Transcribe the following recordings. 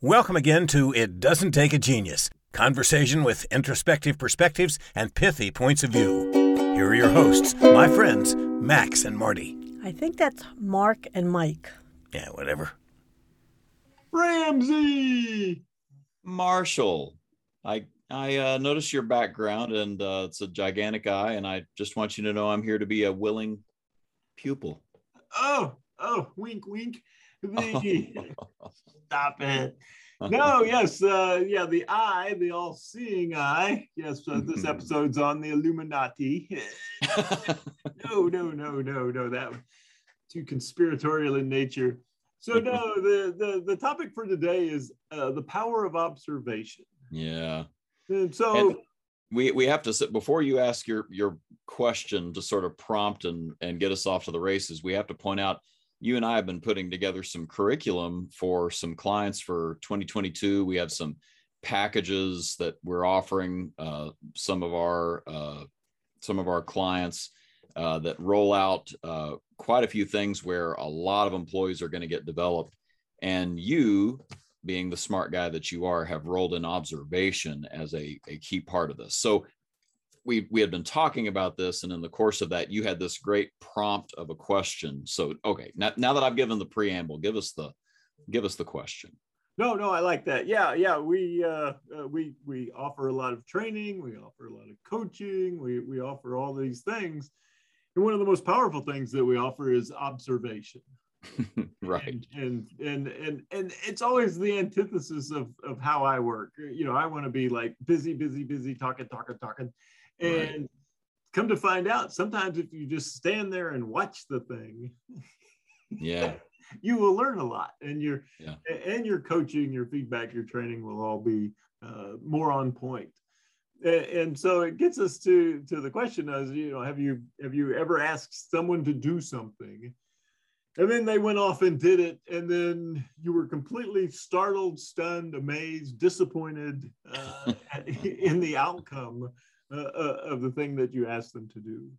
Welcome again to It Doesn't Take a Genius conversation with introspective perspectives and pithy points of view. Here are your hosts, my friends, Max and Marty. I think that's Mark and Mike. Yeah, whatever. Ramsey. Marshall, I I uh, noticed your background, and uh, it's a gigantic eye, and I just want you to know I'm here to be a willing pupil. Oh, oh, wink, wink. Stop it. No, yes, uh, yeah, the eye, the all-seeing eye. Yes, uh, this episode's on the Illuminati. no, no, no, no, no. That too conspiratorial in nature. So no, the the the topic for today is uh, the power of observation. yeah. And so And we we have to sit before you ask your your question to sort of prompt and and get us off to the races. We have to point out you and I have been putting together some curriculum for some clients for 2022. We have some packages that we're offering uh, some of our uh, some of our clients uh, that roll out uh, quite a few things where a lot of employees are going to get developed. And you, being the smart guy that you are, have rolled in observation as a, a key part of this. So we we had been talking about this, and in the course of that, you had this great prompt of a question. So okay, now, now that I've given the preamble, give us the give us the question. No, no, I like that. Yeah, yeah. We uh, uh, we we offer a lot of training. We offer a lot of coaching. We we offer all these things, and one of the most powerful things that we offer is observation. right. And, and and and and it's always the antithesis of of how I work. You know, I want to be like busy, busy, busy, talking, talking, talking, and Right. come to find out, sometimes if you just stand there and watch the thing, Yeah. you will learn a lot and your Yeah. and your coaching your feedback your training will all be uh, more on point and so it gets us to to the question as you know have you have you ever asked someone to do something and then they went off and did it and then you were completely startled stunned amazed disappointed uh, in the outcome of the thing that you asked them to do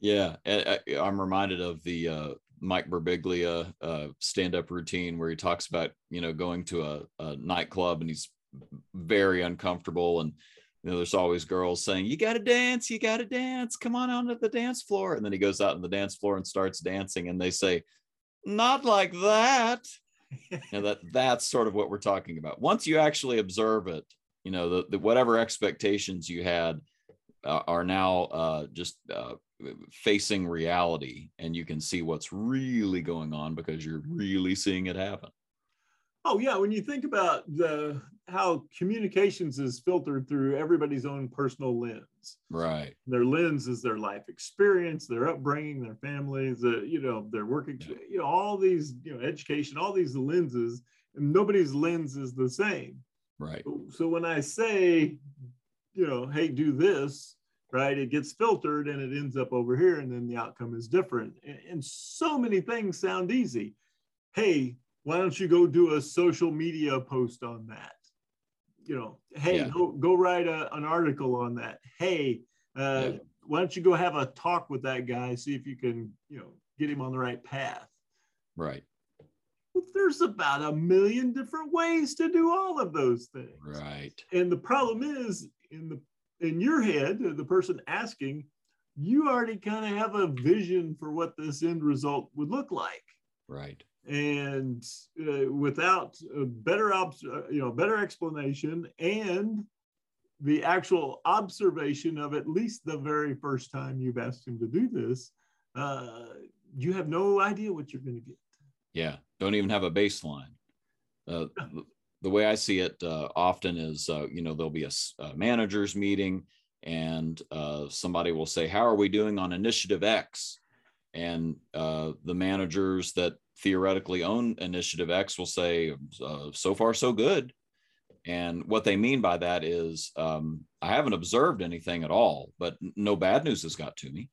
Yeah, I, I- I'm reminded of the uh, Mike Birbiglia uh, stand-up routine where he talks about you know going to a, a nightclub and he's very uncomfortable and you know there's always girls saying you got to dance, you got to dance, come on onto the dance floor, and then he goes out on the dance floor and starts dancing and they say, not like that. and that that's sort of what we're talking about. Once you actually observe it, you know the, the whatever expectations you had uh, are now uh, just uh, facing reality and you can see what's really going on because you're really seeing it happen Oh yeah, when you think about the how communications is filtered through everybody's own personal lens. right Their lens is their life experience, their upbringing, their families, uh, you know, their work, ex- you know, all these, you know, education, all these lenses, and nobody's lens is the same. Right So when I say, you know, hey, do this, right, it gets filtered and it ends up over here, and then the outcome is different. And, so many things sound easy. Hey, why don't you go do a social media post on that? You know, hey, Yeah. go go write a, an article on that. Hey, uh, Yeah. why don't you go have a talk with that guy, see if you can, you know, get him on the right path. right Well, there's about a million different ways to do all of those things. Right. And the problem is in the in your head the person asking you already kind of have a vision for what this end result would look like. Right. And uh, without a better obs- uh, you know better explanation and the actual observation of at least the very first time you've asked him to do this uh, you have no idea what you're going to get yeah don't even have a baseline. Uh, the- way i see it uh, often is uh, you know there'll be a managers meeting and uh, somebody will say how are we doing on initiative x? And uh, the managers that theoretically own initiative x will say uh, so far so good. And what they mean by that is um, i haven't observed anything at all but no bad news has got to me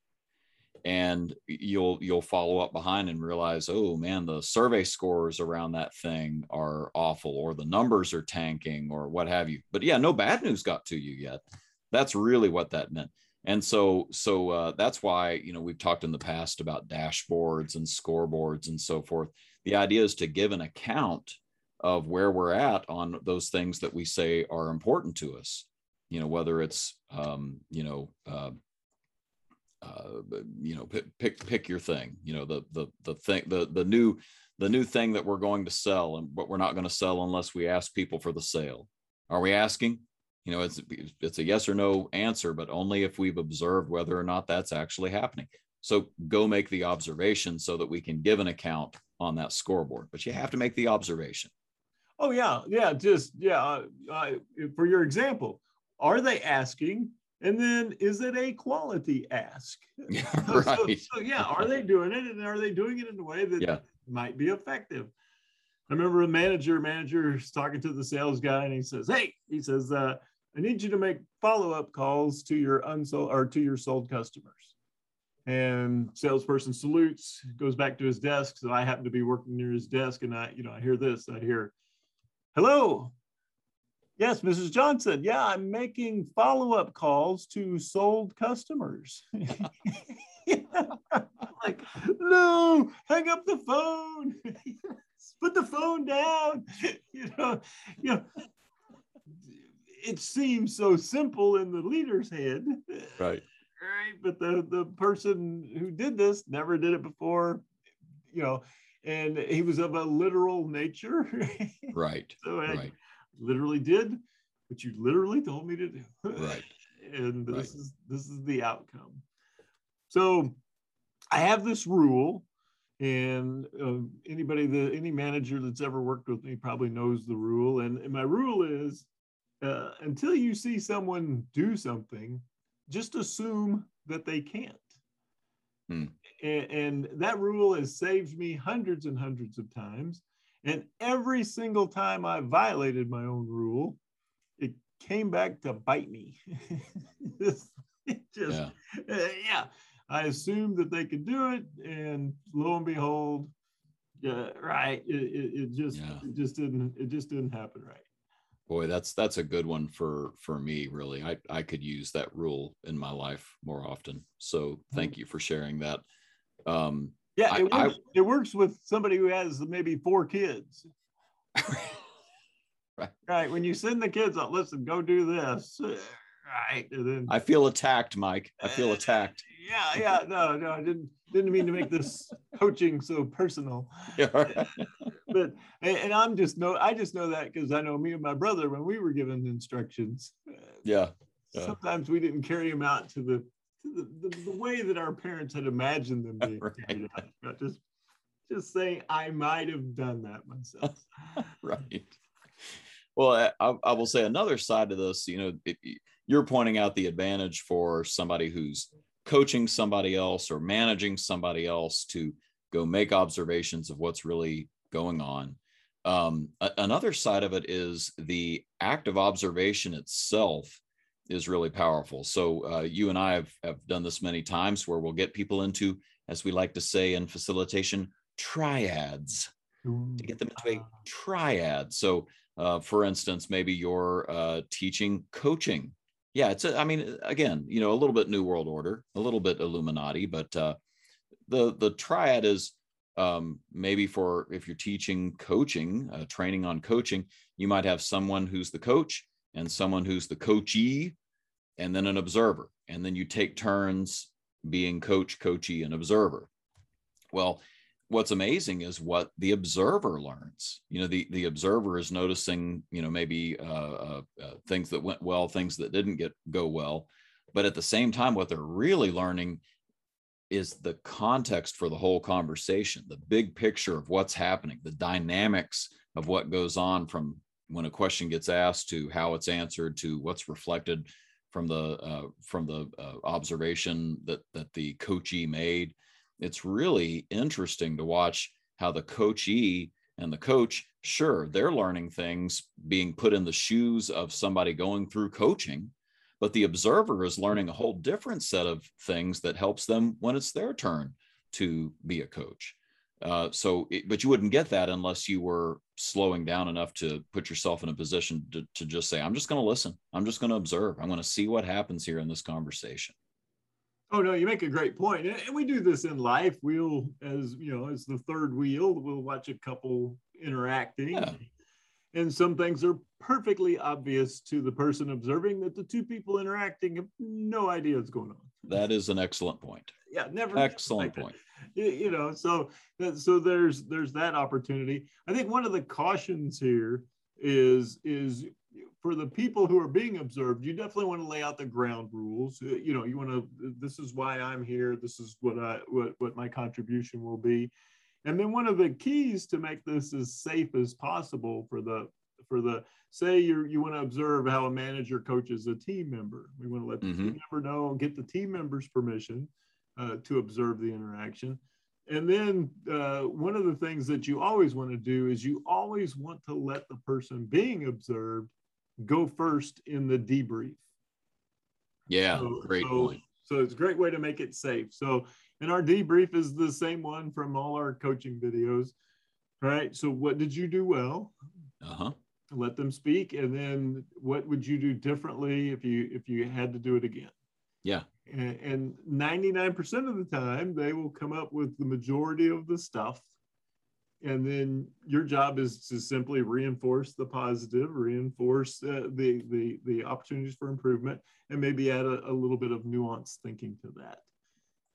and you'll you'll follow up behind and realize oh man the survey scores around that thing are awful or the numbers are tanking or what have you. But yeah no bad news got to you yet. That's really what that meant. And so so uh, that's why you know we've talked in the past about dashboards and scoreboards and so forth. The idea is to give an account of where we're at on those things that we say are important to us. You know whether it's um, you know uh, uh, you know pick, pick pick your thing you know the the the thing the the new the new thing that we're going to sell and but we're not going to sell unless we ask people for the sale. Are we asking? You know it's it's a yes or no answer but only if we've observed whether or not that's actually happening. So go make the observation so that we can give an account on that scoreboard but you have to make the observation. Oh yeah yeah just yeah uh, uh, for your example are they asking and then is it a quality ask yeah, right. so, so, yeah are they doing it and are they doing it in a way that yeah. might be effective i remember a manager manager talking to the sales guy and he says hey he says uh, i need you to make follow-up calls to your unsold or to your sold customers and salesperson salutes goes back to his desk so i happen to be working near his desk and i you know i hear this i hear hello Yes, Mrs. Johnson. Yeah, I'm making follow up calls to sold customers. like, no, hang up the phone. Put the phone down. you know, you know, it seems so simple in the leader's head. Right. Right. But the, the person who did this never did it before, you know, and he was of a literal nature. right. so I, right literally did what you literally told me to do. Right. and this right. is this is the outcome. So I have this rule, and uh, anybody that any manager that's ever worked with me probably knows the rule. And, and my rule is uh, until you see someone do something, just assume that they can't. Hmm. And, and that rule has saved me hundreds and hundreds of times. And every single time I violated my own rule, it came back to bite me. just, yeah. Uh, yeah. I assumed that they could do it, and lo and behold, yeah, right. It, it, it just Yeah. it just didn't it just didn't happen right. boy that's that's a good one for for me really i i could use that rule in my life more often so thank you for sharing that um Yeah, I- it I- works, it works with somebody who has maybe four kids. Right. Right. When you send the kids out, listen, go do this. Right. And then i feel attacked mike i feel Uh, attacked Yeah, yeah, no, no, I didn't didn't mean to make this coaching so personal. yeah right. But and, I'm just no, I just know that because I know me and my brother when we were given instructions, uh, yeah Yeah. sometimes we didn't carry them out to the the, the, the way that our parents had imagined them being Right. out. Just just saying I might have done that myself. right well I, I will say another side of this you know it, you're pointing out the advantage for somebody who's coaching somebody else or managing somebody else to go make observations of what's really going on um, a- another side of it is the act of observation itself is really powerful so uh, you and i have, have done this many times where we'll get people into as we like to say in facilitation triads to get them into a triad. So, uh, for instance, maybe you're uh, teaching coaching. Yeah, it's a, I mean, again, you know, a little bit New World Order, a little bit Illuminati, but uh, the the triad is um, maybe for if you're teaching coaching, uh, training on coaching, you might have someone who's the coach and someone who's the coachee, and then an observer, and then you take turns being coach, coachee, and observer. Well, what's amazing is what the observer learns. You know the the observer is noticing you know maybe uh, uh, uh, things that went well things that didn't get go well. But at the same time what they're really learning is the context for the whole conversation the big picture of what's happening the dynamics of what goes on from when a question gets asked to how it's answered to what's reflected from the uh, from the uh, observation that that the coachee made it's really interesting to watch how the coachee and the coach sure they're learning things being put in the shoes of somebody going through coaching but the observer is learning a whole different set of things that helps them when it's their turn to be a coach uh, so it, but you wouldn't get that unless you were slowing down enough to put yourself in a position to, to just say i'm just going to listen i'm just going to observe i'm going to see what happens here in this conversation Oh no, you make a great point, and we do this in life. We'll, as you know, as the third wheel, we'll watch a couple interacting, Yeah. and some things are perfectly obvious to the person observing that the two people interacting have no idea what's going on. That is an excellent point. Yeah, never. Excellent like point. You, you know, so so there's there's that opportunity. I think one of the cautions here is is for the people who are being observed, you definitely want to lay out the ground rules. Uh, you know, you want to. This is why I'm here. This is what I what what my contribution will be. And then one of the keys to make this as safe as possible for the for the say you you want to observe how a manager coaches a team member. We want to let the mm-hmm. team member know, get the team member's permission uh, to observe the interaction. And then uh, one of the things that you always want to do is you always want to let the person being observed go first in the debrief. Yeah, so, great so, point. So it's a great way to make it safe. So and our debrief is the same one from all our coaching videos. Right. So what did you do well? Uh-huh. Let them speak. And then what would you do differently if you if you had to do it again? Yeah. And, and 99% of the time they will come up with the majority of the stuff. And then your job is to simply reinforce the positive, reinforce uh, the, the, the opportunities for improvement, and maybe add a, a little bit of nuanced thinking to that.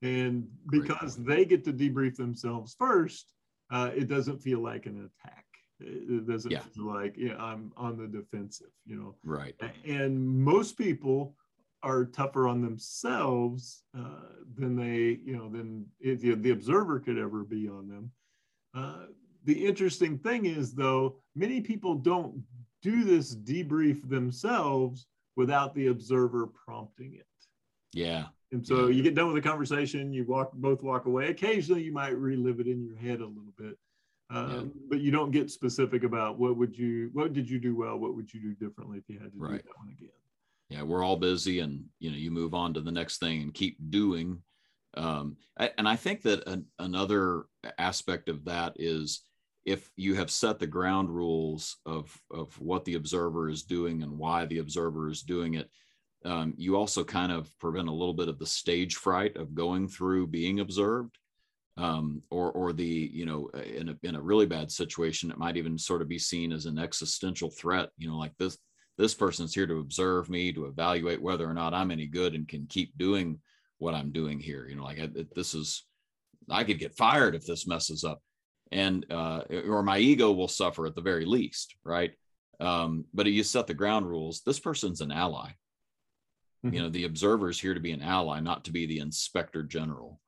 And because they get to debrief themselves first, uh, it doesn't feel like an attack. It doesn't yeah. feel like yeah, I'm on the defensive, you know. Right. And most people are tougher on themselves uh, than they, you know, than the, the observer could ever be on them. Uh, the interesting thing is, though, many people don't do this debrief themselves without the observer prompting it. Yeah. And so yeah. you get done with the conversation, you walk both walk away. Occasionally, you might relive it in your head a little bit, um, yeah. but you don't get specific about what would you, what did you do well, what would you do differently if you had to right. do that one again. Yeah, we're all busy, and you know, you move on to the next thing and keep doing. Um, and I think that an, another aspect of that is if you have set the ground rules of of what the observer is doing and why the observer is doing it um, you also kind of prevent a little bit of the stage fright of going through being observed um, or or the you know in a, in a really bad situation it might even sort of be seen as an existential threat you know like this this person's here to observe me to evaluate whether or not i'm any good and can keep doing what i'm doing here you know like I, this is i could get fired if this messes up and uh, or my ego will suffer at the very least right um, but you set the ground rules this person's an ally Mm-hmm. You know, the observer is here to be an ally, not to be the inspector general.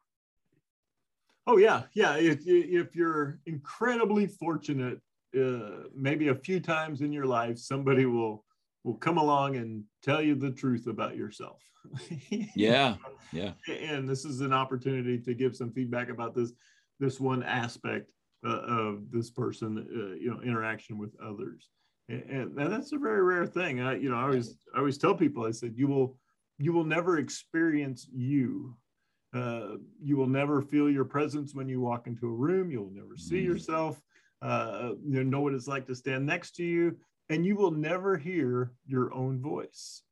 Oh yeah, yeah. If, if you're incredibly fortunate, uh, maybe a few times in your life, somebody will will come along and tell you the truth about yourself. yeah, yeah. And this is an opportunity to give some feedback about this this one aspect uh, of this person, uh, you know, interaction with others and, and that's a very rare thing. I, you know, I always I always tell people I said you will you will never experience you. Uh, you will never feel your presence when you walk into a room. You'll never see mm. yourself. Uh, you know what it's like to stand next to you, and you will never hear your own voice.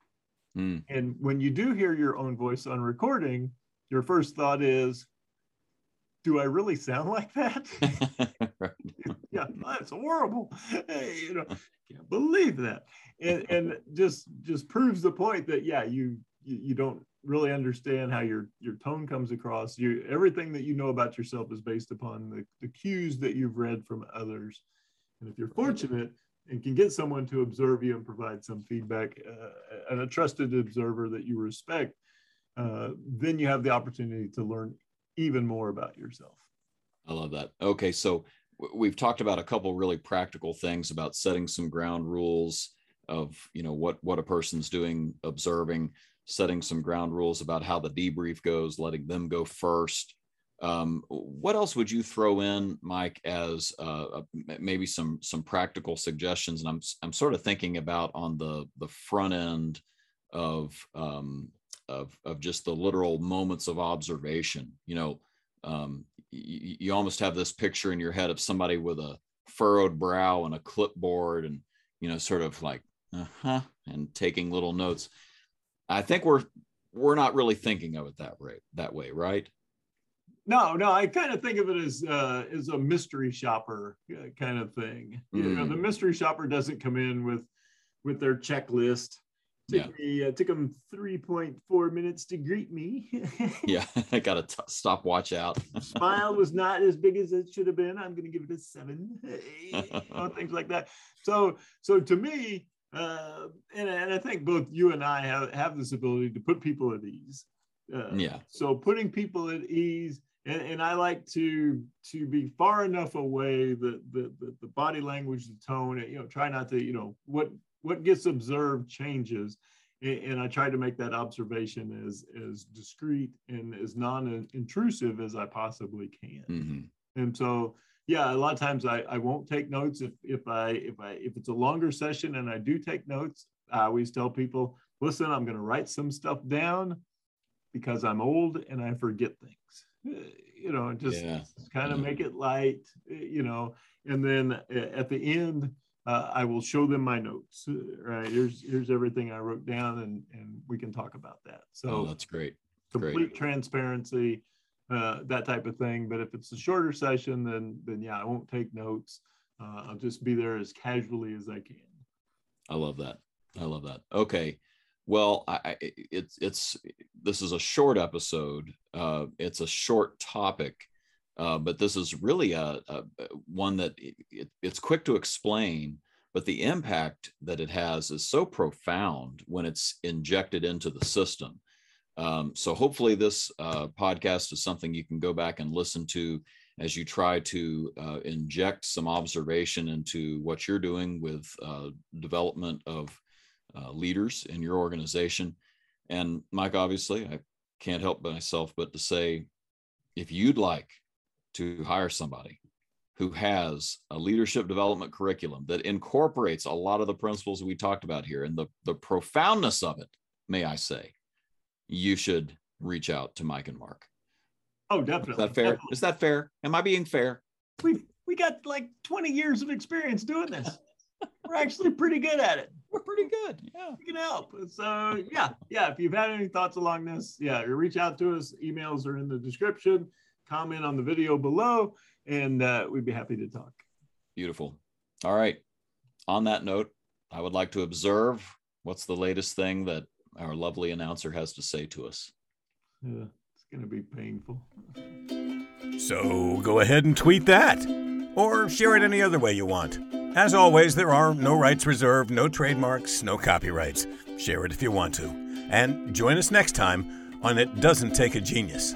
Mm. And when you do hear your own voice on recording, your first thought is, "Do I really sound like that?" yeah, that's horrible. Hey, you know, I can't believe that. And and just just proves the point that yeah, you you, you don't really understand how your your tone comes across. You everything that you know about yourself is based upon the, the cues that you've read from others. And if you're fortunate and can get someone to observe you and provide some feedback, uh, and a trusted observer that you respect, uh, then you have the opportunity to learn even more about yourself. I love that. Okay, so we've talked about a couple really practical things about setting some ground rules of you know what what a person's doing observing setting some ground rules about how the debrief goes letting them go first um, what else would you throw in mike as uh, maybe some some practical suggestions? And i'm i'm sort of thinking about on the the front end of um, of of just the literal moments of observation you know um, you, almost have this picture in your head of somebody with a furrowed brow and a clipboard and you know sort of like uh-huh and taking little notes. I think we're we're not really thinking of it that way that way right No, no, I kind of think of it as uh, as a mystery shopper uh, kind of thing. Mm. You know, the mm. mystery shopper doesn't come in with with their checklist. Took yeah. me uh, took them three point four minutes to greet me. yeah, I got a t- stopwatch out. Smile was not as big as it should have been. I'm going to give it a seven. you know, things like that. So, so to me, uh, and, and I think both you and I have have this ability to put people at ease. Uh, yeah. So putting people at ease and, and I like to to be far enough away the, the the the body language, the tone, you know, try not to, you know, what what gets observed changes. And, and I try to make that observation as as discreet and as non-intrusive as I possibly can. Mm-hmm. And so yeah, a lot of times I, I won't take notes if if I if I if it's a longer session and I do take notes, I always tell people, listen, I'm going to write some stuff down because I'm old and I forget things you know, just yeah. kind of make it light, you know, and then at the end, uh, I will show them my notes. Right here's here's everything I wrote down, and and we can talk about that. So oh, that's great. Complete great. transparency, uh, that type of thing. But if it's a shorter session, then then yeah, I won't take notes. Uh, I'll just be there as casually as I can. I love that. I love that. Okay. Well, I, it's it's this is a short episode. Uh, it's a short topic, uh, but this is really a, a one that it, it's quick to explain. But the impact that it has is so profound when it's injected into the system. Um, so hopefully, this uh, podcast is something you can go back and listen to as you try to uh, inject some observation into what you're doing with uh, development of uh, leaders in your organization. And Mike, obviously, I can't help myself but to say if you'd like to hire somebody who has a leadership development curriculum that incorporates a lot of the principles we talked about here and the, the profoundness of it, may I say, you should reach out to Mike and Mark. Oh, definitely. Is that fair? Definitely. Is that fair? Am I being fair? We we got like 20 years of experience doing this. We're actually pretty good at it we're pretty good. Yeah. We can help. So yeah, yeah. If you've had any thoughts along this, yeah, reach out to us. Emails are in the description. Comment on the video below, and uh, we'd be happy to talk. Beautiful. All right. On that note, I would like to observe what's the latest thing that our lovely announcer has to say to us. Yeah, it's going to be painful. So go ahead and tweet that, or share it any other way you want. As always, there are no rights reserved, no trademarks, no copyrights. Share it if you want to. And join us next time on It Doesn't Take a Genius.